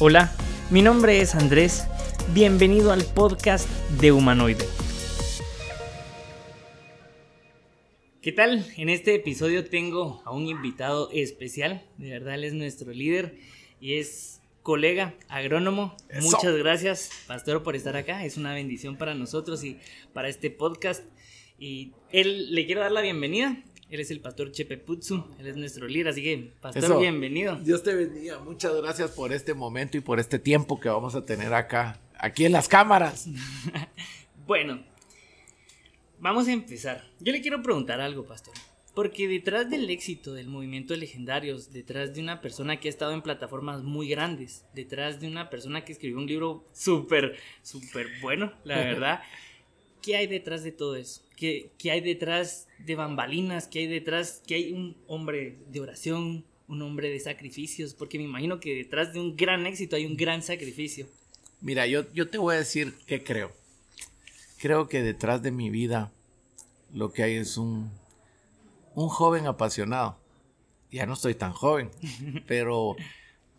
Hola, mi nombre es Andrés. Bienvenido al podcast de Humanoide. ¿Qué tal? En este episodio tengo a un invitado especial. De verdad, él es nuestro líder y es colega agrónomo. Muchas gracias, pastor, por estar acá. Es una bendición para nosotros y para este podcast. Y él le quiero dar la bienvenida. Él es el pastor Chepe Putsu, él es nuestro líder, así que pastor, bienvenido. Dios te bendiga, muchas gracias por este momento y por este tiempo que vamos a tener acá, aquí en las cámaras. bueno, vamos a empezar. Yo le quiero preguntar algo, pastor. Porque detrás del éxito del movimiento de legendarios, detrás de una persona que ha estado en plataformas muy grandes, detrás de una persona que escribió un libro súper, súper bueno, la verdad, ¿qué hay detrás de todo eso? ¿Qué, hay detrás de bambalinas? ¿Qué hay detrás? ¿Qué hay un hombre de oración? Un hombre de sacrificios? Porque me imagino que detrás de un gran éxito hay un gran sacrificio. Mira, yo, yo te voy a decir qué creo. Creo que detrás de mi vida lo que hay es un, un joven apasionado. Ya no estoy tan joven, pero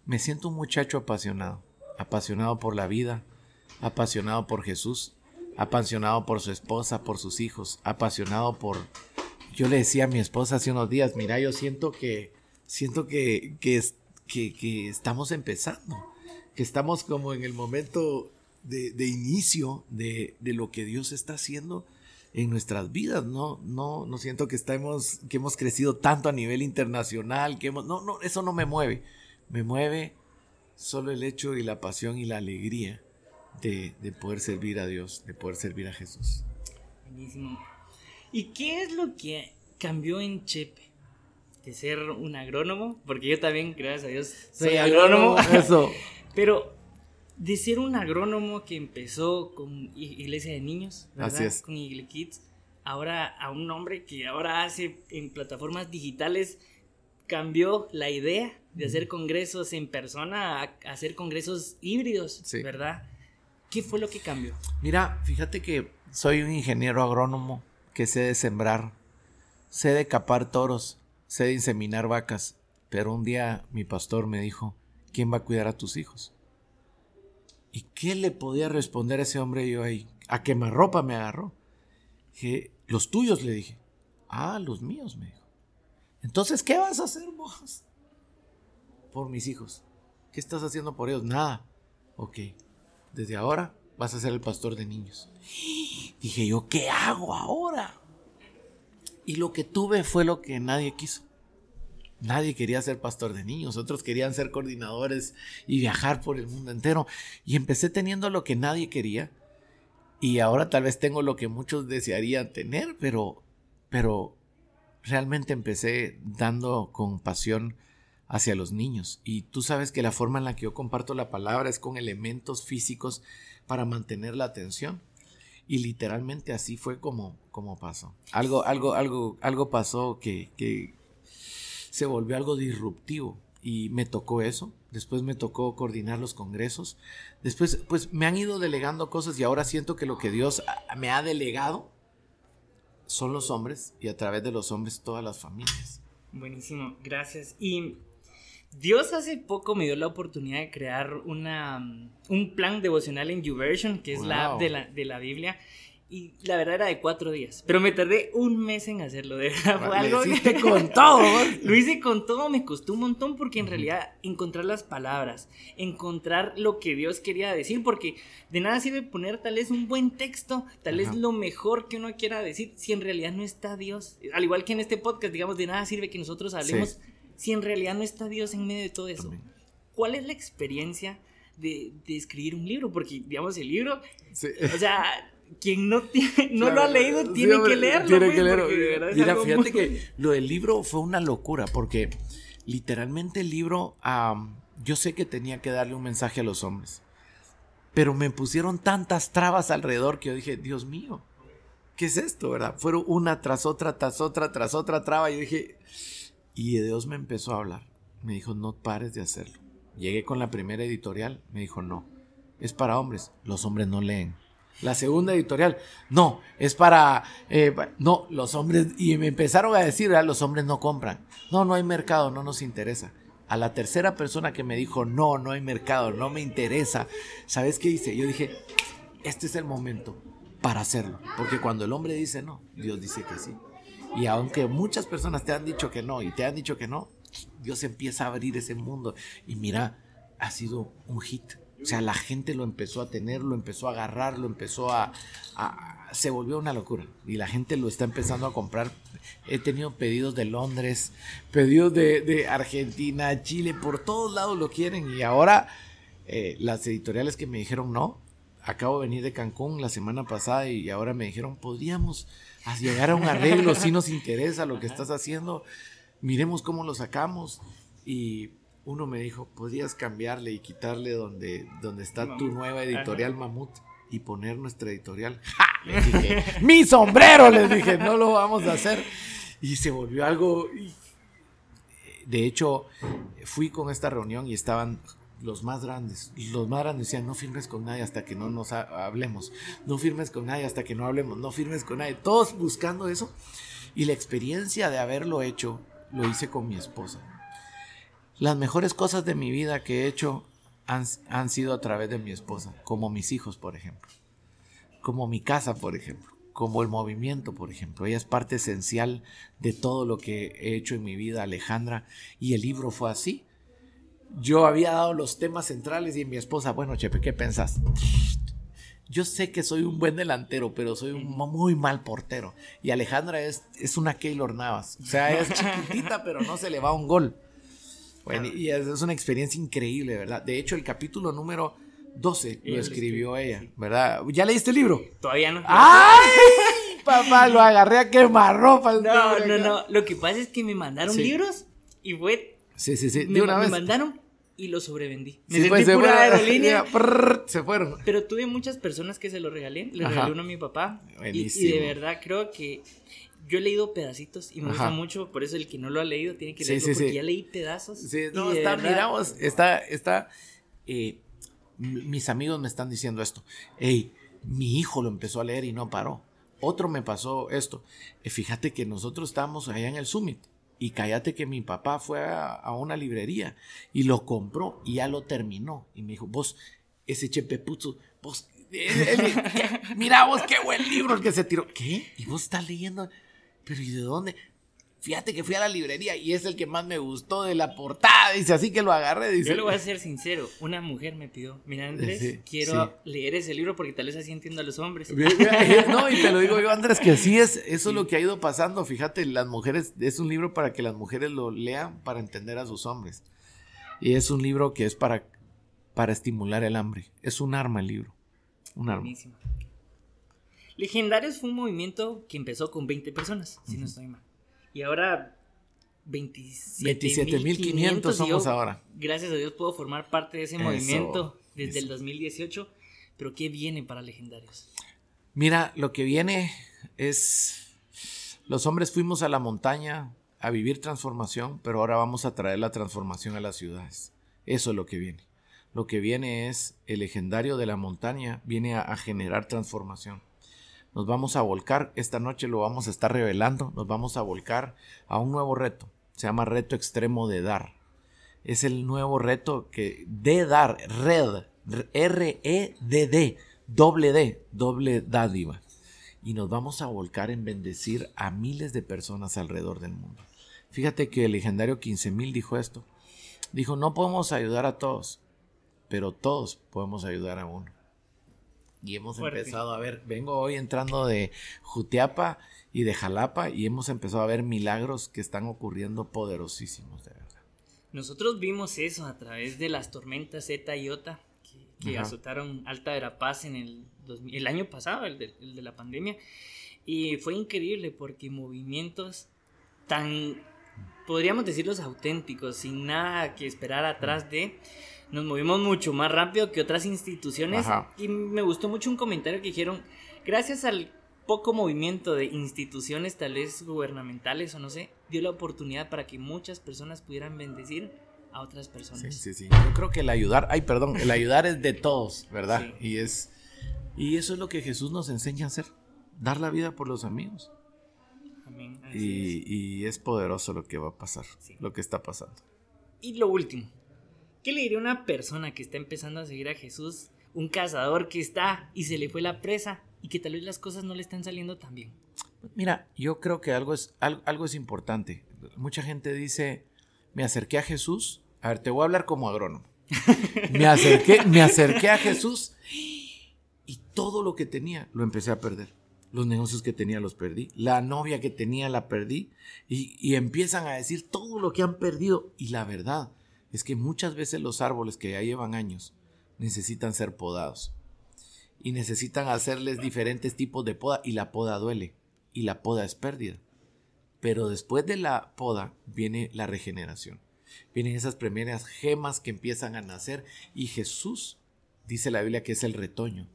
me siento un muchacho apasionado. Apasionado por la vida, apasionado por Jesús apasionado por su esposa, por sus hijos, apasionado por... Yo le decía a mi esposa hace unos días, mira, yo siento que, siento que, que, que, estamos empezando, que estamos como en el momento de, de inicio de, de, lo que Dios está haciendo en nuestras vidas, no, no, no siento que estamos, que hemos crecido tanto a nivel internacional, que hemos, no, no, eso no me mueve, me mueve solo el hecho y la pasión y la alegría de, poder servir a Dios, de poder servir a Jesús. Buenísimo. ¿Y qué es lo que cambió en Chepe? De ser un agrónomo, porque yo también, gracias a Dios, soy, agrónomo. Eso. Pero de ser un agrónomo que empezó con Iglesia de Niños, ¿verdad? Con Igle Kids, ahora a un hombre que ahora hace en plataformas digitales, cambió la idea de hacer congresos en persona a hacer congresos híbridos, ¿verdad? ¿Qué fue lo que cambió? Mira, fíjate que soy un ingeniero agrónomo que sé de sembrar, sé de capar toros, sé de inseminar vacas, pero un día mi pastor me dijo, ¿quién va a cuidar a tus hijos? ¿Y qué le podía responder a ese hombre yo ahí? A quemarropa me agarró. Que los tuyos le dije. Ah, los míos, me dijo. Entonces, ¿qué vas a hacer vos? Por mis hijos. ¿Qué estás haciendo por ellos? Nada. Ok desde ahora vas a ser el pastor de niños. Dije yo, ¿qué hago ahora? Y lo que tuve fue lo que nadie quiso. Nadie quería ser pastor de niños, otros querían ser coordinadores y viajar por el mundo entero. Y empecé teniendo lo que nadie quería. Y ahora tal vez tengo lo que muchos desearían tener, pero, pero realmente empecé dando con pasión hacia los niños. Y tú sabes que la forma en la que yo comparto la palabra es con elementos físicos para mantener la atención. Y literalmente así fue como, como pasó. Algo, algo, algo, algo pasó que, que se volvió algo disruptivo. Y me tocó eso. Después me tocó coordinar los congresos. Después, pues me han ido delegando cosas y ahora siento que lo que Dios me ha delegado son los hombres y a través de los hombres todas las familias. Buenísimo, gracias. Y Dios hace poco me dio la oportunidad de crear una, mm, un plan devocional en YouVersion, que es la app de la, de la Biblia. Y la verdad era de cuatro días. Pero me tardé un mes en hacerlo. De verdad, fue algo. Lo con todo. Lo hice con todo. Me costó un montón porque en realidad encontrar las palabras, encontrar lo que Dios quería decir. Porque de nada sirve poner tal vez un buen texto, tal vez lo mejor que uno quiera decir, si en realidad no está Dios. Al igual que en este podcast, digamos, de nada sirve que nosotros hablemos si en realidad no está Dios en medio de todo eso? ¿Cuál es la experiencia de, escribir un libro? Porque, digamos, el libro, o sea, quien no, no lo ha leído tiene que leerlo. Tiene pues, que leerlo. Mira, fíjate que lo del libro fue una locura, porque literalmente el libro, yo sé que tenía que darle un mensaje a los hombres, pero me pusieron tantas trabas alrededor que yo dije, Dios mío, ¿qué es esto, verdad? Fueron una tras otra, tras otra, tras otra traba, y yo dije y Dios me empezó a hablar. Me dijo, no pares de hacerlo. Llegué con la primera editorial, me dijo, no, es para hombres, los hombres no leen. La segunda editorial, no, es para, eh, no, los hombres, y me empezaron a decir, los hombres no compran. No, no hay mercado, no nos interesa. A la tercera persona que me dijo, no, no hay mercado, no me interesa, ¿sabes qué hice? Yo dije, este es el momento para hacerlo. Porque cuando el hombre dice no, Dios dice que sí. Y aunque muchas personas te han dicho que no y te han dicho que no, Dios empieza a abrir ese mundo. Y mira, ha sido un hit. O sea, la gente lo empezó a tener, lo empezó a agarrar, lo empezó a, se volvió una locura. Y la gente lo está empezando a comprar. He tenido pedidos de Londres, pedidos de, Argentina, Chile, por todos lados lo quieren. Y ahora eh, las editoriales que me dijeron no, acabo de venir de Cancún la semana pasada y ahora me dijeron, podríamos llegar a un arreglo si nos interesa lo que estás haciendo, miremos cómo lo sacamos. Y uno me dijo, podrías cambiarle y quitarle donde, donde está tu nueva editorial Mamut y poner nuestra editorial. dije, mi sombrero, les dije, no lo vamos a hacer. Y se volvió algo... De hecho, fui con esta reunión y estaban los más grandes. Los más grandes decían, no firmes con nadie hasta que no nos hablemos. No firmes con nadie hasta que no hablemos. No firmes con nadie. Todos buscando eso. Y la experiencia de haberlo hecho, lo hice con mi esposa. Las mejores cosas de mi vida que he hecho han, han sido a través de mi esposa. Como mis hijos, por ejemplo. Como mi casa, por ejemplo. Como el movimiento, por ejemplo. Ella es parte esencial de todo lo que he hecho en mi vida, Alejandra. Y el libro fue así yo había dado los temas centrales y mi esposa, bueno, Chepe, ¿qué pensás? Yo sé que soy un buen delantero, pero soy un muy mal portero. Y Alejandra es, es una Keylor Navas. O sea, es chiquitita, pero no se le va un gol. Bueno, y es, una experiencia increíble, ¿verdad? De hecho, el capítulo número 12 lo escribió ella, ¿verdad? ¿Ya leíste el libro? Todavía no. ¡Ay! Papá, lo agarré a quemarropa. No, no, no. Lo que pasa es que me mandaron libros y fue Sí, sí, sí. Me, me mandaron y lo sobrevendí. Me sentí pues, pura aerolínea. se fueron. Pero tuve muchas personas que se lo regalé. Le regalé uno a mi papá. Y, de verdad creo que yo he leído pedacitos y me gusta mucho. Por eso el que no lo ha leído tiene que leerlo. porque ya leí pedazos. Sí, no, está, miramos, está, está. Eh, mis amigos me están diciendo esto. Hey, mi hijo lo empezó a leer y no paró. Otro me pasó esto. Eh, fíjate que nosotros estábamos allá en el Summit y cállate que mi papá fue a, una librería y lo compró y ya lo terminó. Y me dijo, vos, ese Chepe Putzu, vos, mira vos, qué buen libro el que se tiró. ¿Qué? ¿Y vos estás leyendo? Pero ¿y de dónde? Fíjate que fui a la librería y es el que más me gustó de la portada. Dice, así que lo agarré. Dice. Yo le voy a ser sincero. Una mujer me pidió, mira Andrés, quiero leer ese libro porque tal vez así entiendo a los hombres. No, y te lo digo yo, Andrés, que así es. Eso es lo que ha ido pasando. Fíjate, las mujeres, es un libro para que las mujeres lo lean para entender a sus hombres. Y es un libro que es para, para estimular el hambre. Es un arma el libro. Un arma. Buenísimo. Legendarios fue un movimiento que empezó con 20 personas, si no estoy mal. Y ahora 27.500 somos ahora. Gracias a Dios puedo formar parte de ese movimiento desde el 2018. Pero ¿qué viene para Legendarios? Mira, lo que viene es... Los hombres fuimos a la montaña a vivir transformación, pero ahora vamos a traer la transformación a las ciudades. Eso es lo que viene. Lo que viene es el legendario de la montaña, viene a generar transformación nos vamos a volcar, esta noche lo vamos a estar revelando, nos vamos a volcar a un nuevo reto, se llama reto extremo de dar. Es el nuevo reto que de dar, red, R-E-D-D, doble D, doble dádiva. Y nos vamos a volcar en bendecir a miles de personas alrededor del mundo. Fíjate que el legendario 15.000 dijo esto. Dijo, no podemos ayudar a todos, pero todos podemos ayudar a uno. Y hemos empezado a ver, vengo hoy entrando de Jutiapa y de Jalapa y hemos empezado a ver milagros que están ocurriendo poderosísimos, de verdad. Nosotros vimos eso a través de las tormentas Zeta y Ota que, azotaron Alta Verapaz en el, el año pasado, el de, el de la pandemia. Y fue increíble porque movimientos tan, podríamos decirlos auténticos, sin nada que esperar atrás de nos movimos mucho más rápido que otras instituciones. Y me gustó mucho un comentario que dijeron, gracias al poco movimiento de instituciones, tal vez gubernamentales o no sé, dio la oportunidad para que muchas personas pudieran bendecir a otras personas. Sí, sí, sí. Yo creo que el ayudar, ay, perdón, el ayudar es de todos, ¿verdad? Y es y eso es lo que Jesús nos enseña a hacer, dar la vida por los amigos. Amén. Y es. y, es. poderoso lo que va a pasar, lo que está pasando. Y lo último, ¿qué le diría a una persona que está empezando a seguir a Jesús? Un cazador que está y se le fue la presa y que tal vez las cosas no le están saliendo tan bien. Mira, yo creo que algo es, algo, es importante. Mucha gente dice, me acerqué a Jesús. A ver, te voy a hablar como agrónomo. Me acerqué, me acerqué a Jesús y todo lo que tenía lo empecé a perder. Los negocios que tenía los perdí. La novia que tenía la perdí. Y, y empiezan a decir todo lo que han perdido. Y la verdad es que muchas veces los árboles que ya llevan años necesitan ser podados. Y necesitan hacerles diferentes tipos de poda. Y la poda duele. Y la poda es pérdida. Pero después de la poda viene la regeneración. Vienen esas primeras gemas que empiezan a nacer. Y Jesús, dice la Biblia, que es el retoño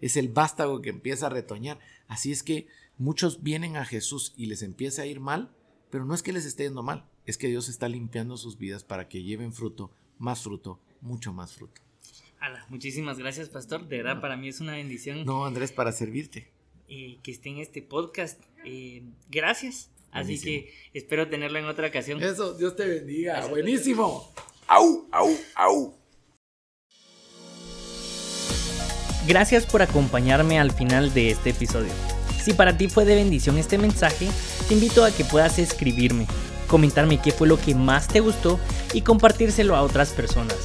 es el vástago que empieza a retoñar. Así es que muchos vienen a Jesús y les empieza a ir mal, pero no es que les esté yendo mal, es que Dios está limpiando sus vidas para que lleven fruto, más fruto, mucho más fruto. Ala, muchísimas gracias, pastor. De verdad, para mí es una bendición. No, Andrés, para servirte. Eh, que esté en este podcast. Eh, gracias. Así que espero tenerlo en otra ocasión. Eso, Dios te bendiga. Buenísimo. Au, au, au. Gracias por acompañarme al final de este episodio. Si para ti fue de bendición este mensaje, te invito a que puedas escribirme, comentarme qué fue lo que más te gustó y compartírselo a otras personas.